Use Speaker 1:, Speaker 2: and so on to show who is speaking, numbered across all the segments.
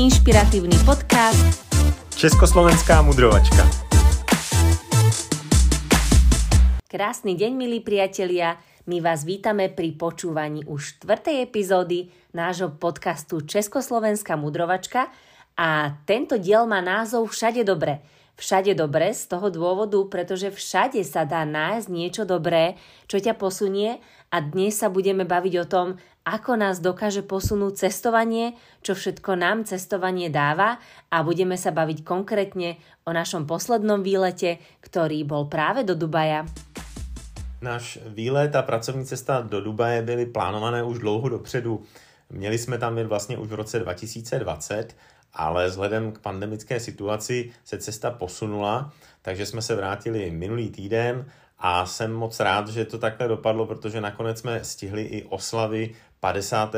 Speaker 1: inšpiratívny podcast
Speaker 2: Československá mudrovačka.
Speaker 1: Krásny deň, milí priatelia. My vás vítame pri počúvaní už štvrtej epizódy nášho podcastu Československá mudrovačka a tento diel má názov Všade dobre. Všade dobre z toho dôvodu, pretože všade sa dá nájsť niečo dobré, čo ťa posunie a dnes sa budeme baviť o tom, ako nás dokáže posunúť cestovanie, čo všetko nám cestovanie dáva a budeme sa baviť konkrétne o našom poslednom výlete, ktorý bol práve do Dubaja.
Speaker 2: Náš výlet a pracovní cesta do Dubaje byly plánované už dlouho dopředu. Měli jsme tam jet vlastně už v roce 2020, ale vzhledem k pandemické situaci se cesta posunula, takže jsme se vrátili minulý týden a jsem moc rád, že to takhle dopadlo, protože nakonec jsme stihli i oslavy 50.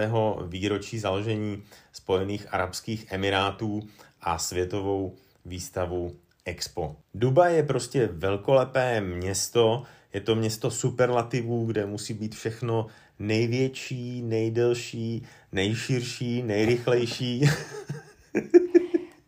Speaker 2: výročí založení Spojených Arabských Emirátů a světovou výstavu Expo. Dubaj je prostě velkolepé město, je to město superlativů, kde musí být všechno největší, nejdelší, nejširší, nejrychlejší.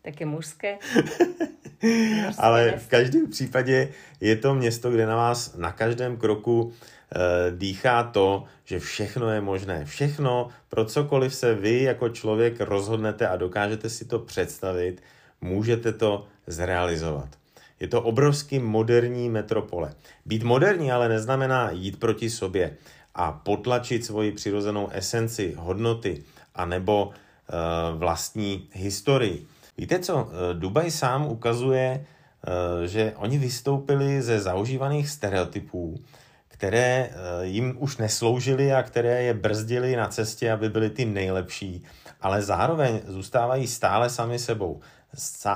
Speaker 1: Také mužské.
Speaker 2: Ale v každém případě je to město, kde na vás na každém kroku eh, dýchá to, že všechno je možné. Všechno, pro cokoliv se vy jako člověk rozhodnete a dokážete si to představit, můžete to zrealizovat. Je to obrovský moderní metropole. Být moderní ale neznamená jít proti sobě a potlačit svoji přirozenou esenci, hodnoty a nebo uh, vlastní historii. Víte co, eh, Dubaj sám ukazuje, eh, že oni vystoupili ze zaužívaných stereotypů, které jim už nesloužily a které je brzdily na cestě, aby byly ty nejlepší, ale zároveň zůstávají stále sami sebou.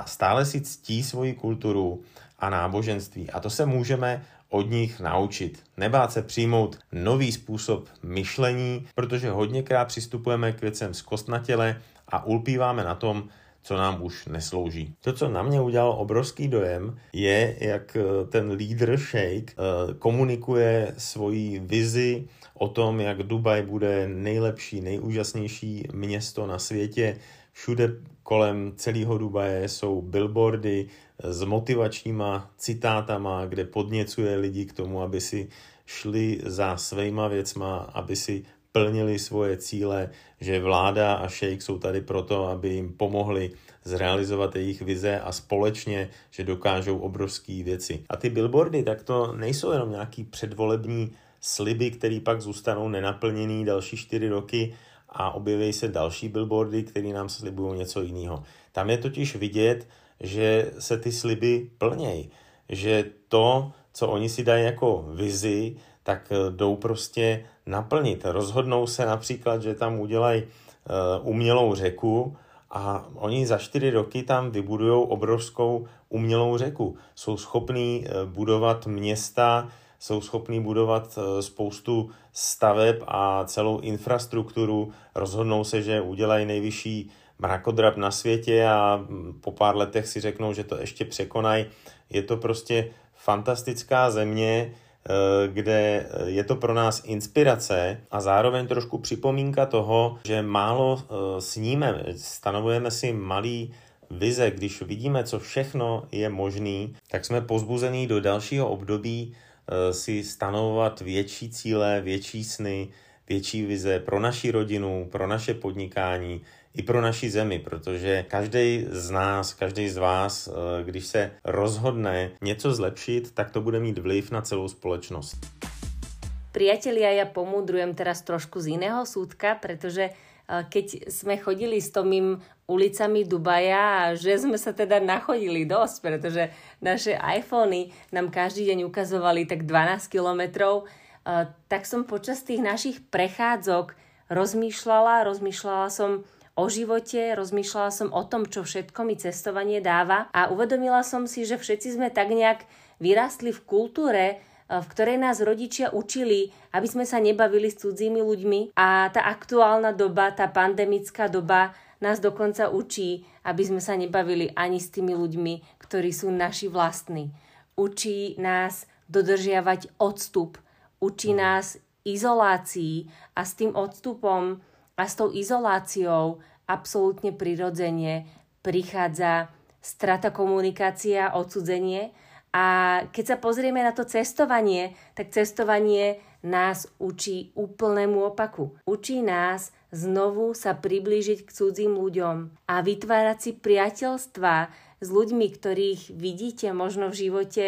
Speaker 2: Stále si ctí svoji kulturu a náboženství. A to se můžeme od nich naučit. Nebát se přijmout nový způsob myšlení, protože hodněkrát přistupujeme k věcem z kost na těle a ulpíváme na tom, co nám už neslouží. To, co na mě udělalo obrovský dojem, je, jak eh, ten lídr Sheikh eh, komunikuje svoji vizi o tom, jak Dubaj bude nejlepší, nejúžasnější město na světě. Všude kolem celého Dubaje jsou billboardy s motivačníma citátama, kde podněcuje lidi k tomu, aby si šli za svýma věcma, aby si plnili svoje cíle, že vláda a šejk jsou tady proto, aby jim pomohli zrealizovat jejich vize a společně, že dokážou obrovské věci. A ty billboardy, tak to nejsou jenom nějaký předvolební sliby, které pak zůstanou nenaplněný další čtyři roky a objeví se další billboardy, které nám slibují něco jiného. Tam je totiž vidět, že se ty sliby plnějí, že to, co oni si dají jako vizi, tak jdou prostě naplnit. Rozhodnou se například, že tam udělají uh, umělou řeku a oni za čtyři roky tam vybudují obrovskou umělou řeku. Jsou schopní uh, budovat města, jsou schopní budovat uh, spoustu staveb a celou infrastrukturu. Rozhodnou se, že udělají nejvyšší mrakodrap na světě a po pár letech si řeknou, že to ještě překonají. Je to prostě fantastická země, kde eh, je to pro nás inspirace a zároveň trošku připomínka toho, že málo eh, sníme, stanovujeme si malý vize, když vidíme, co všechno je možný, tak jsme pozbuzení do dalšího období si stanovovat větší cíle, větší sny, větší vize pro naši rodinu, pro naše podnikání, i pro naši zemi, protože každý z nás, každý z vás, eh, když se rozhodne něco zlepšit, tak to bude mít vliv na celou společnost.
Speaker 1: Priatelia, ja pomudrujem teraz trošku z iného súdka, pretože eh, keď sme chodili s Tomým ulicami Dubaja že sme sa teda nachodili dosť, pretože naše iPhony nám každý deň ukazovali tak 12 kilometrov, eh, tak som počas tých našich prechádzok rozmýšľala, rozmýšľala som o živote, rozmýšľala som o tom, čo všetko mi cestovanie dáva a uvedomila som si, že všetci sme tak nejak vyrástli v kultúre, e, v ktorej nás rodičia učili, aby sme sa nebavili s cudzími ľuďmi. A tá aktuálna doba, tá pandemická doba nás dokonca učí, aby sme sa nebavili ani s tými ľuďmi, ktorí sú naši vlastní. Učí nás dodržiavať odstup, učí nás izolácii a s tým odstupom a s tou izoláciou absolútne prirodzene prichádza strata komunikácia, odsudzenie. A keď sa pozrieme na to cestovanie, tak cestovanie nás učí úplnému opaku. Učí nás znovu sa priblížiť k cudzím ľuďom a vytvárať si priateľstva s ľuďmi, ktorých vidíte možno v živote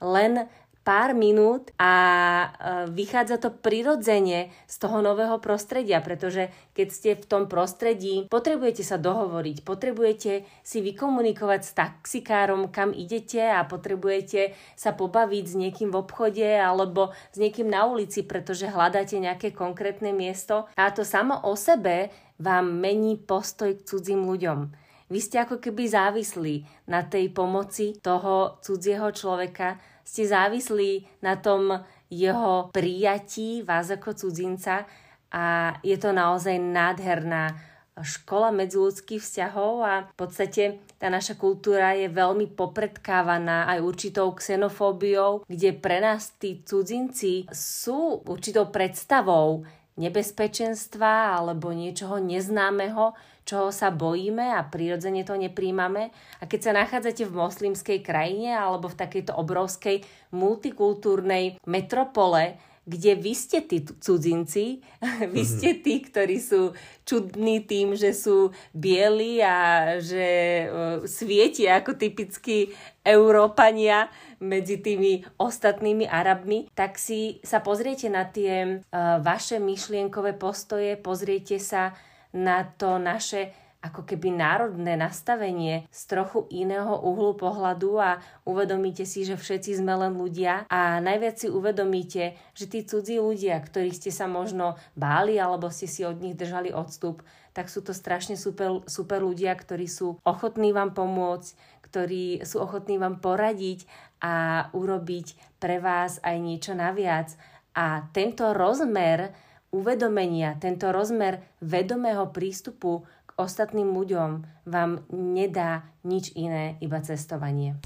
Speaker 1: len pár minút a e, vychádza to prirodzene z toho nového prostredia, pretože keď ste v tom prostredí, potrebujete sa dohovoriť, potrebujete si vykomunikovať s taxikárom, kam idete a potrebujete sa pobaviť s niekým v obchode alebo s niekým na ulici, pretože hľadáte nejaké konkrétne miesto a to samo o sebe vám mení postoj k cudzím ľuďom. Vy ste ako keby závislí na tej pomoci toho cudzieho človeka, ste závislí na tom jeho prijatí vás ako cudzinca a je to naozaj nádherná škola medziludských vzťahov a v podstate tá naša kultúra je veľmi popredkávaná aj určitou xenofóbiou, kde pre nás tí cudzinci sú určitou predstavou nebezpečenstva alebo niečoho neznámeho, čoho sa bojíme a prirodzene to nepríjmame. A keď sa nachádzate v moslimskej krajine alebo v takejto obrovskej multikultúrnej metropole, kde vy ste tí cudzinci, vy mhm. ste tí, ktorí sú čudní tým, že sú bieli a že uh, svietia ako typickí Európania medzi tými ostatnými Arabmi, tak si sa pozriete na tie uh, vaše myšlienkové postoje, pozriete sa na to naše ako keby národné nastavenie z trochu iného uhlu pohľadu a uvedomíte si, že všetci sme len ľudia a najviac si uvedomíte, že tí cudzí ľudia, ktorých ste sa možno báli alebo ste si od nich držali odstup, tak sú to strašne super, super ľudia, ktorí sú ochotní vám pomôcť, ktorí sú ochotní vám poradiť a urobiť pre vás aj niečo naviac. A tento rozmer uvedomenia, tento rozmer vedomého prístupu ostatným ľuďom vám nedá nič iné, iba cestovanie.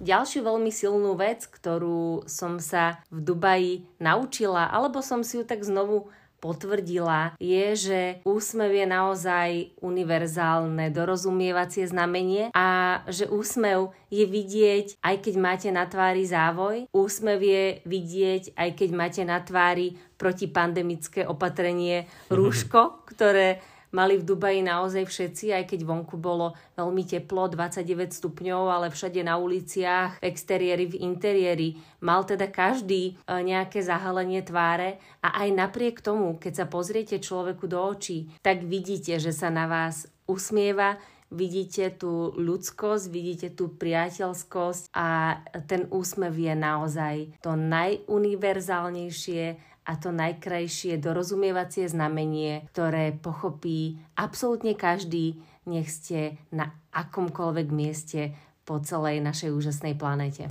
Speaker 1: Ďalšiu veľmi silnú vec, ktorú som sa v Dubaji naučila, alebo som si ju tak znovu potvrdila, je, že úsmev je naozaj univerzálne dorozumievacie znamenie a že úsmev je vidieť, aj keď máte na tvári závoj. Úsmev je vidieť, aj keď máte na tvári protipandemické opatrenie rúško, ktoré mali v Dubaji naozaj všetci, aj keď vonku bolo veľmi teplo, 29 stupňov, ale všade na uliciach, v exteriéri, v interiéri. Mal teda každý e, nejaké zahalenie tváre a aj napriek tomu, keď sa pozriete človeku do očí, tak vidíte, že sa na vás usmieva, vidíte tú ľudskosť, vidíte tú priateľskosť a ten úsmev je naozaj to najuniverzálnejšie a to najkrajšie dorozumievacie znamenie, ktoré pochopí absolútne každý, nech ste na akomkoľvek mieste po celej našej úžasnej planete.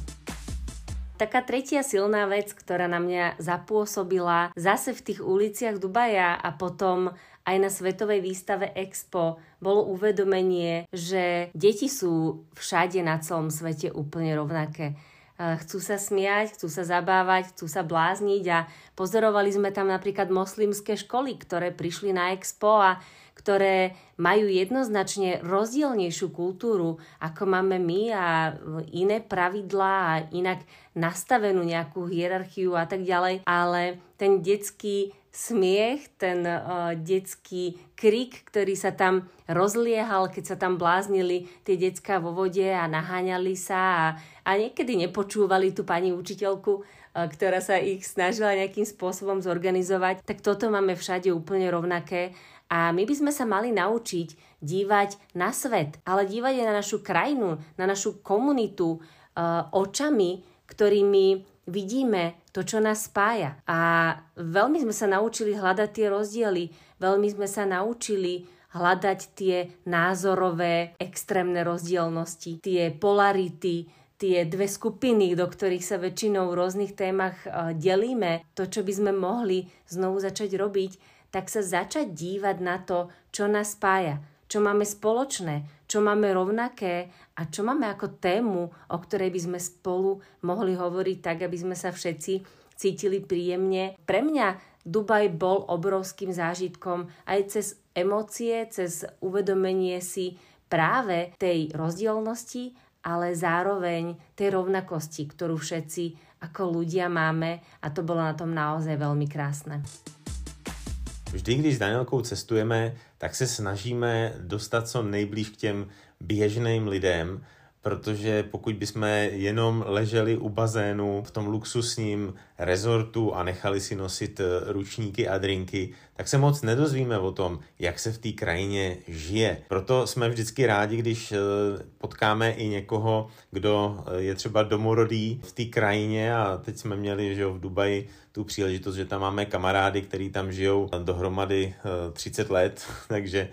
Speaker 1: Taká tretia silná vec, ktorá na mňa zapôsobila zase v tých uliciach Dubaja a potom aj na svetovej výstave Expo bolo uvedomenie, že deti sú všade na celom svete úplne rovnaké chcú sa smiať, chcú sa zabávať, chcú sa blázniť a pozorovali sme tam napríklad moslimské školy, ktoré prišli na Expo a ktoré majú jednoznačne rozdielnejšiu kultúru, ako máme my a iné pravidlá a inak nastavenú nejakú hierarchiu a tak ďalej, ale ten detský smiech, ten uh, detský krik, ktorý sa tam rozliehal, keď sa tam bláznili tie decka vo vode a naháňali sa a, a niekedy nepočúvali tú pani učiteľku, uh, ktorá sa ich snažila nejakým spôsobom zorganizovať, tak toto máme všade úplne rovnaké a my by sme sa mali naučiť dívať na svet, ale dívať aj na našu krajinu, na našu komunitu uh, očami, ktorými vidíme to, čo nás spája. A veľmi sme sa naučili hľadať tie rozdiely, veľmi sme sa naučili hľadať tie názorové extrémne rozdielnosti, tie polarity, tie dve skupiny, do ktorých sa väčšinou v rôznych témach e, delíme, to, čo by sme mohli znovu začať robiť, tak sa začať dívať na to, čo nás spája, čo máme spoločné, čo máme rovnaké a čo máme ako tému, o ktorej by sme spolu mohli hovoriť tak, aby sme sa všetci cítili príjemne. Pre mňa Dubaj bol obrovským zážitkom aj cez emócie, cez uvedomenie si práve tej rozdielnosti, ale zároveň tej rovnakosti, ktorú všetci ako ľudia máme a to bolo na tom naozaj veľmi krásne.
Speaker 2: Vždy, když s Danielkou cestujeme, tak se snažíme dostat co nejblíž k těm běžným lidem, protože pokud bychom jenom leželi u bazénu v tom luxusním rezortu a nechali si nosit eh, ručníky a drinky, tak se moc nedozvíme o tom, jak se v té krajině žije. Proto jsme vždycky rádi, když eh, potkáme i někoho, kdo eh, je třeba domorodý v té krajině a teď jsme měli že v Dubaji tu příležitost, že tam máme kamarády, který tam žijou dohromady 30 let, takže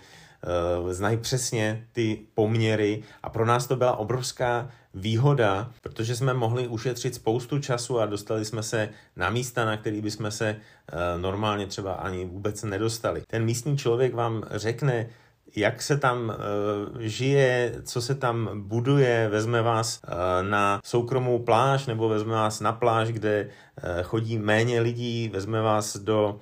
Speaker 2: znají přesně ty poměry a pro nás to byla obrovská výhoda, protože jsme mohli ušetřit spoustu času a dostali jsme se na místa, na který bychom se uh, normálně třeba ani vůbec nedostali. Ten místní člověk vám řekne, jak se tam uh, žije, co se tam buduje, vezme vás na soukromou pláž nebo vezme vás na pláž, kde chodí méně lidí, vezme vás do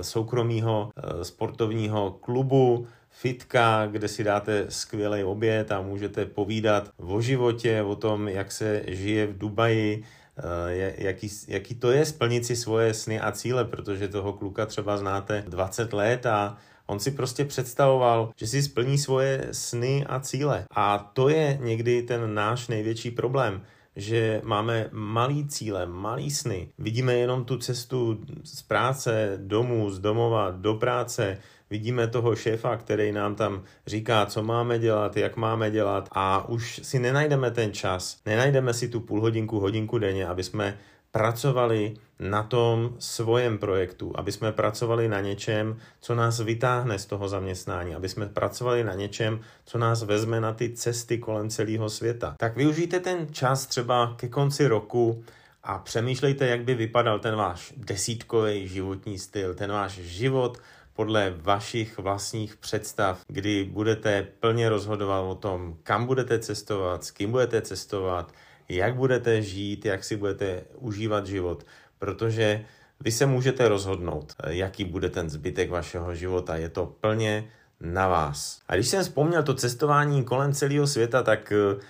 Speaker 2: soukromého sportovního klubu, fitka, kde si dáte skvělý oběd a můžete povídat o životě, o tom, jak se žije v Dubaji, eh, jaký, jaký to je splnit si svoje sny a cíle, protože toho kluka třeba znáte 20 let a on si prostě představoval, že si splní svoje sny a cíle. A to je někdy ten náš největší problém že máme malý cíle, malý sny. Vidíme jenom tu cestu z práce, domů, z domova do práce, vidíme toho šéfa, který nám tam říká, co máme dělat, jak máme dělat a už si nenajdeme ten čas, nenajdeme si tu půl hodinku, hodinku denně, aby jsme pracovali na tom svojem projektu, aby jsme pracovali na něčem, co nás vytáhne z toho zaměstnání, aby jsme pracovali na něčem, co nás vezme na ty cesty kolem celého světa. Tak využijte ten čas třeba ke konci roku a přemýšlejte, jak by vypadal ten váš desítkový životní styl, ten váš život podle vašich vlastních představ, kdy budete plně rozhodovat o tom, kam budete cestovat, s kým budete cestovat, jak budete žít, jak si budete užívat život, protože vy se můžete rozhodnout, jaký bude ten zbytek vašeho života. Je to plně na vás. A když jsem vzpomněl to cestování kolem celého světa, tak eh,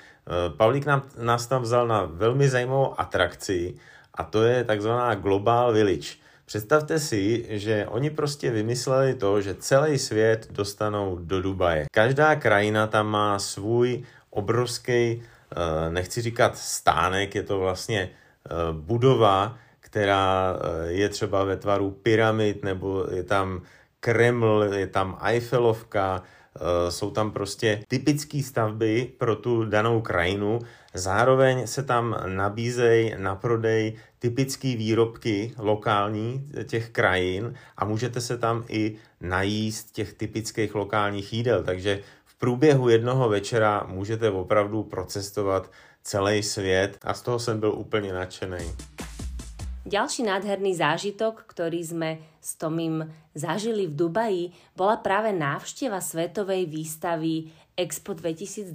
Speaker 2: Pavlík nám, nás tam vzal na velmi zajímavou atrakci a to je takzvaná Global Village. Představte si, že oni prostě vymysleli to, že celý svět dostanou do Dubaje. Každá krajina tam má svůj obrovský, eh, nechci říkat stánek, je to vlastně eh, budova, která eh, je třeba ve tvaru pyramid, nebo je tam Kreml, je tam Eiffelovka, jsou tam prostě typické stavby pro tu danou krajinu Zároveň se tam nabízejí na prodej typické výrobky lokální těch krajin a můžete se tam i najíst těch typických lokálních jídel. Takže v průběhu jednoho večera můžete opravdu procestovat celý svět a z toho jsem byl úplně nadšený.
Speaker 1: Ďalší nádherný zážitok, ktorý sme s Tomím zažili v Dubaji, bola práve návšteva svetovej výstavy Expo 2020,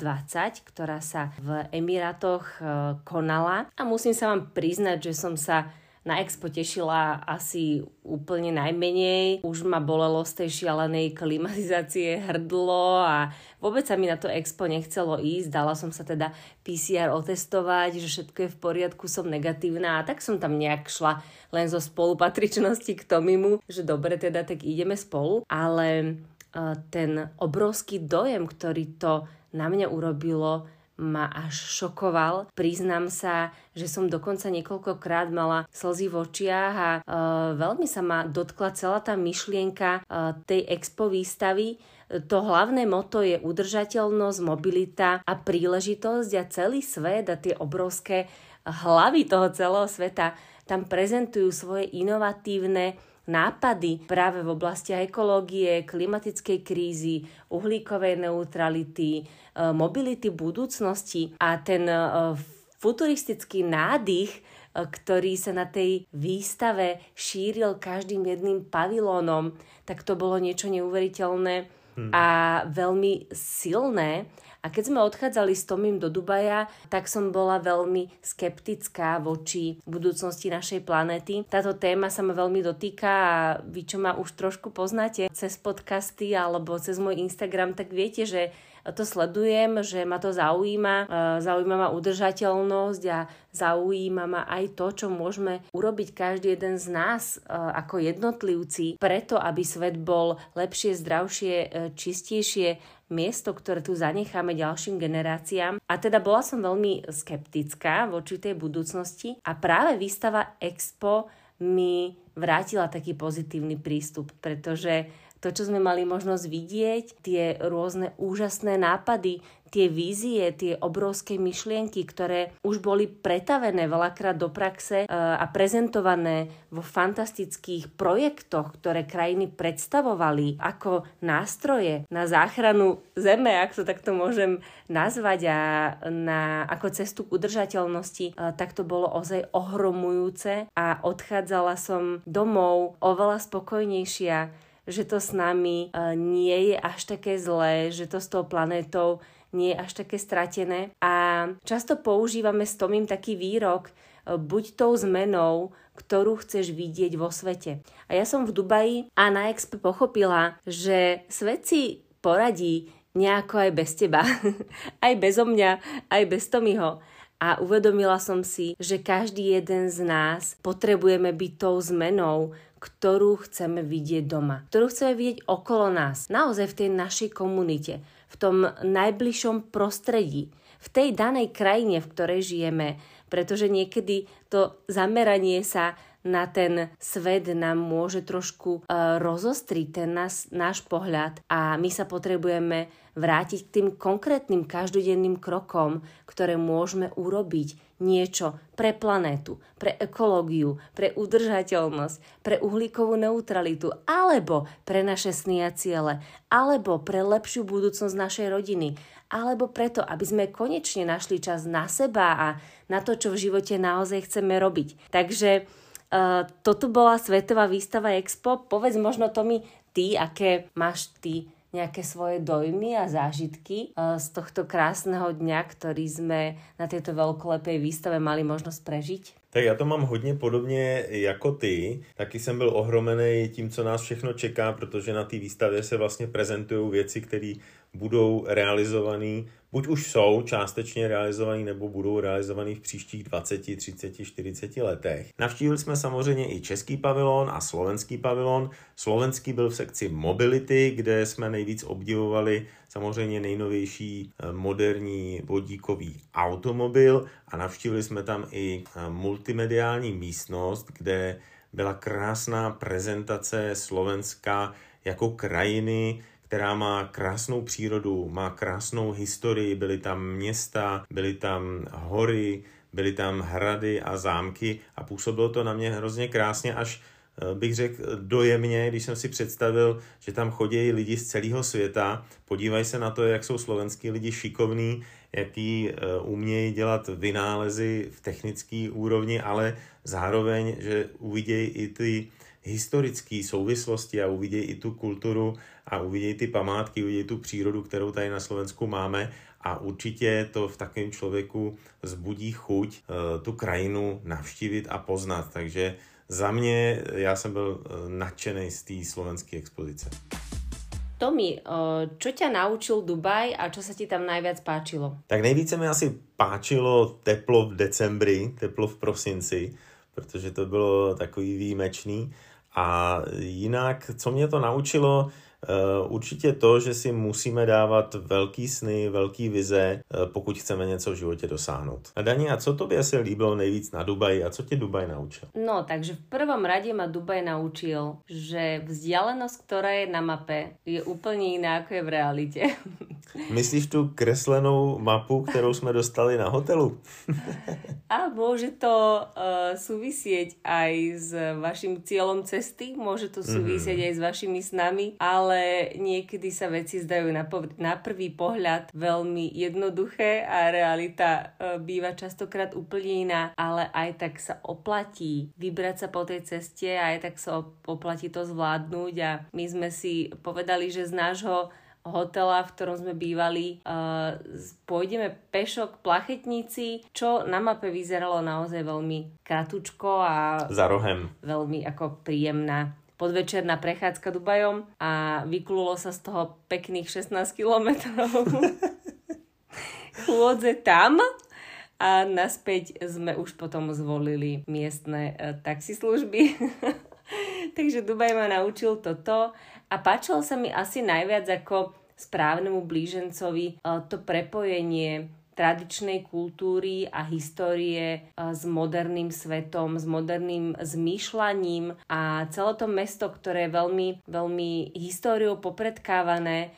Speaker 1: ktorá sa v Emirátoch e, konala. A musím sa vám priznať, že som sa na Expo tešila asi úplne najmenej. Už ma bolelo z tej šialenej klimatizácie hrdlo a vôbec sa mi na to Expo nechcelo ísť. Dala som sa teda PCR otestovať, že všetko je v poriadku, som negatívna a tak som tam nejak šla len zo spolupatričnosti k Tomimu, že dobre teda, tak ideme spolu. Ale ten obrovský dojem, ktorý to na mňa urobilo, ma až šokoval. Priznám sa, že som dokonca niekoľkokrát mala slzy v očiach a e, veľmi sa ma dotkla celá tá myšlienka e, tej expo výstavy. To hlavné moto je udržateľnosť, mobilita a príležitosť a celý svet a tie obrovské hlavy toho celého sveta tam prezentujú svoje inovatívne nápady práve v oblasti ekológie, klimatickej krízy, uhlíkovej neutrality, e, mobility budúcnosti a ten e, futuristický nádych, e, ktorý sa na tej výstave šíril každým jedným pavilónom, tak to bolo niečo neuveriteľné. hmm. a veľmi silné. A keď sme odchádzali s Tomím do Dubaja, tak som bola veľmi skeptická voči budúcnosti našej planéty. Táto téma sa ma veľmi dotýka a vy, čo ma už trošku poznáte cez podcasty alebo cez môj Instagram, tak viete, že to sledujem, že ma to zaujíma, e, zaujíma ma udržateľnosť a zaujíma ma aj to, čo môžeme urobiť každý jeden z nás e, ako jednotlivci, preto aby svet bol lepšie, zdravšie, e, čistejšie miesto, ktoré tu zanecháme ďalším generáciám. A teda bola som veľmi skeptická voči tej budúcnosti a práve výstava Expo mi vrátila taký pozitívny prístup, pretože to, čo sme mali možnosť vidieť, tie rôzne úžasné nápady, tie vízie, tie obrovské myšlienky, ktoré už boli pretavené veľakrát do praxe e, a prezentované vo fantastických projektoch, ktoré krajiny predstavovali ako nástroje na záchranu zeme, ak to takto môžem nazvať, a na, ako cestu k udržateľnosti, e, tak to bolo ozaj ohromujúce a odchádzala som domov oveľa spokojnejšia že to s nami e, nie je až také zlé, že to s tou planétou nie je až také stratené. A často používame s Tomým taký výrok, e, buď tou zmenou, ktorú chceš vidieť vo svete. A ja som v Dubaji a na Expo pochopila, že svet si poradí nejako aj bez teba. aj bezo mňa, aj bez Tomyho. A uvedomila som si, že každý jeden z nás potrebujeme byť tou zmenou, ktorú chceme vidieť doma, ktorú chceme vidieť okolo nás, naozaj v tej našej komunite, v tom najbližšom prostredí, v tej danej krajine, v ktorej žijeme, pretože niekedy to zameranie sa na ten svet nám môže trošku uh, rozostriť ten nás, náš pohľad a my sa potrebujeme vrátiť k tým konkrétnym každodenným krokom, ktoré môžeme urobiť niečo pre planétu, pre ekológiu, pre udržateľnosť, pre uhlíkovú neutralitu, alebo pre naše sny a ciele, alebo pre lepšiu budúcnosť našej rodiny, alebo preto, aby sme konečne našli čas na seba a na to, čo v živote naozaj chceme robiť. Takže Uh, toto bola Svetová výstava Expo. Povedz možno to mi ty, aké máš ty nejaké svoje dojmy a zážitky e, z tohto krásneho dňa, ktorý sme na tejto veľkolepej výstave mali možnosť prežiť?
Speaker 2: Tak já to mám hodně podobně jako ty. Taky jsem byl ohromený tím, co nás všechno čeká, protože na té výstavě se vlastně prezentují věci, které budou realizované buď už jsou částečně realizovaný nebo budou realizovaný v příštích 20, 30, 40 letech. Navštívili jsme samozřejmě i český pavilon a slovenský pavilon. Slovenský byl v sekci Mobility, kde jsme nejvíc obdivovali samozřejmě nejnovější eh, moderní vodíkový automobil a navštívili jsme tam i eh, multimediální místnost, kde byla krásná prezentace Slovenska jako krajiny, která má krásnou přírodu, má krásnou historii, byly tam města, byly tam hory, byly tam hrady a zámky a působilo to na mě hrozně krásně, až eh, bych řekl dojemně, když jsem si představil, že tam chodí lidi z celého světa, podívají se na to, jak jsou slovenský lidi šikovní, jaký eh, umějí dělat vynálezy v technické úrovni, ale zároveň, že uvidějí i ty historické souvislosti a uvidějí i tu kulturu a uvidějí ty památky, uvidějí tu přírodu, kterou tady na Slovensku máme a určitě to v takovém člověku zbudí chuť eh, tu krajinu navštívit a poznat. Takže za mě, já jsem byl eh, nadšený z té slovenské expozice.
Speaker 1: Tomi, čo ťa naučil Dubaj a čo sa ti tam najviac páčilo?
Speaker 2: Tak nejvíce mi asi páčilo teplo v decembri, teplo v prosinci, protože to bylo takový výjimečný. A jinak, co mě to naučilo, určitě to, že si musíme dávat velký sny, velký vize, eh, pokud chceme něco v životě dosáhnout. A Dani, a co tobě se líbilo nejvíc na Dubaji a co tě Dubaj naučil?
Speaker 1: No, takže v prvom rade ma Dubaj naučil, že vzdialenosť, ktorá je na mape, je úplne iná, ako je v realite.
Speaker 2: Myslíš tu kreslenou mapu, kterou jsme dostali na hotelu?
Speaker 1: a môže to uh, súvisieť aj s vašim cieľom cesty, môže to súvisieť mm-hmm. aj s vašimi snami, ale niekedy sa veci zdajú na, po- na prvý pohľad veľmi jednoduché a realita uh, býva častokrát úplne iná, ale aj tak sa oplatí vybrať sa po tej ceste a aj tak sa oplatí to zvládnuť a my sme si povedali, že z nášho hotela, v ktorom sme bývali. Uh, pôjdeme pešok plachetníci, čo na mape vyzeralo naozaj veľmi kratučko a...
Speaker 2: Za rohem.
Speaker 1: Veľmi ako príjemná podvečerná prechádzka Dubajom a vyklulo sa z toho pekných 16 kilometrov chôdze tam a naspäť sme už potom zvolili miestne e, taxislužby. Takže Dubaj ma naučil toto a páčilo sa mi asi najviac ako správnemu blížencovi e, to prepojenie tradičnej kultúry a histórie e, s moderným svetom, s moderným zmýšľaním. A celé to mesto, ktoré je veľmi, veľmi históriou popredkávané e,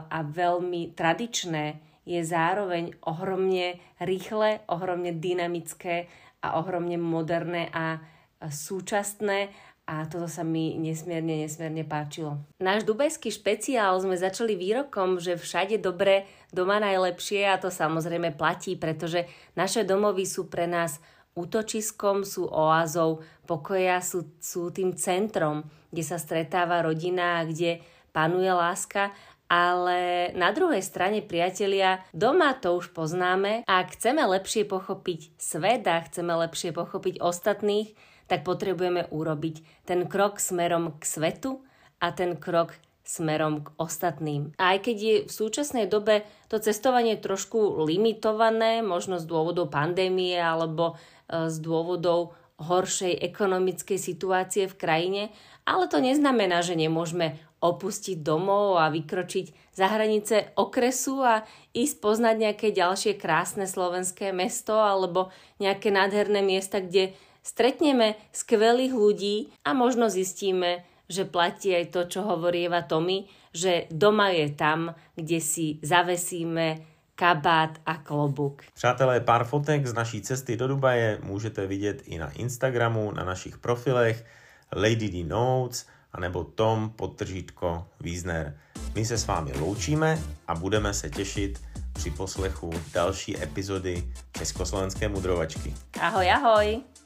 Speaker 1: a veľmi tradičné, je zároveň ohromne rýchle, ohromne dynamické a ohromne moderné a súčasné a toto sa mi nesmierne, nesmierne páčilo. Náš dubajský špeciál sme začali výrokom, že všade dobre, doma najlepšie a to samozrejme platí, pretože naše domovy sú pre nás útočiskom, sú oázou pokoja, sú, sú tým centrom, kde sa stretáva rodina kde panuje láska ale na druhej strane, priatelia, doma to už poznáme a chceme lepšie pochopiť svet a chceme lepšie pochopiť ostatných, tak potrebujeme urobiť ten krok smerom k svetu a ten krok smerom k ostatným. A aj keď je v súčasnej dobe to cestovanie trošku limitované, možno z dôvodov pandémie alebo e, z dôvodov horšej ekonomickej situácie v krajine, ale to neznamená, že nemôžeme opustiť domov a vykročiť za hranice okresu a ísť poznať nejaké ďalšie krásne slovenské mesto alebo nejaké nádherné miesta, kde Stretneme skvelých ľudí a možno zistíme, že platí aj to, čo hovorí Eva Tomy, že doma je tam, kde si zavesíme kabát a klobuk.
Speaker 2: Přátelé, pár fotek z naší cesty do Dubaje můžete vidět i na Instagramu, na našich profilech Lady D Notes anebo Tom podtržítko Wiesner. My se s vámi loučíme a budeme se těšit při poslechu další epizody Československé mudrovačky.
Speaker 1: Ahoj, ahoj!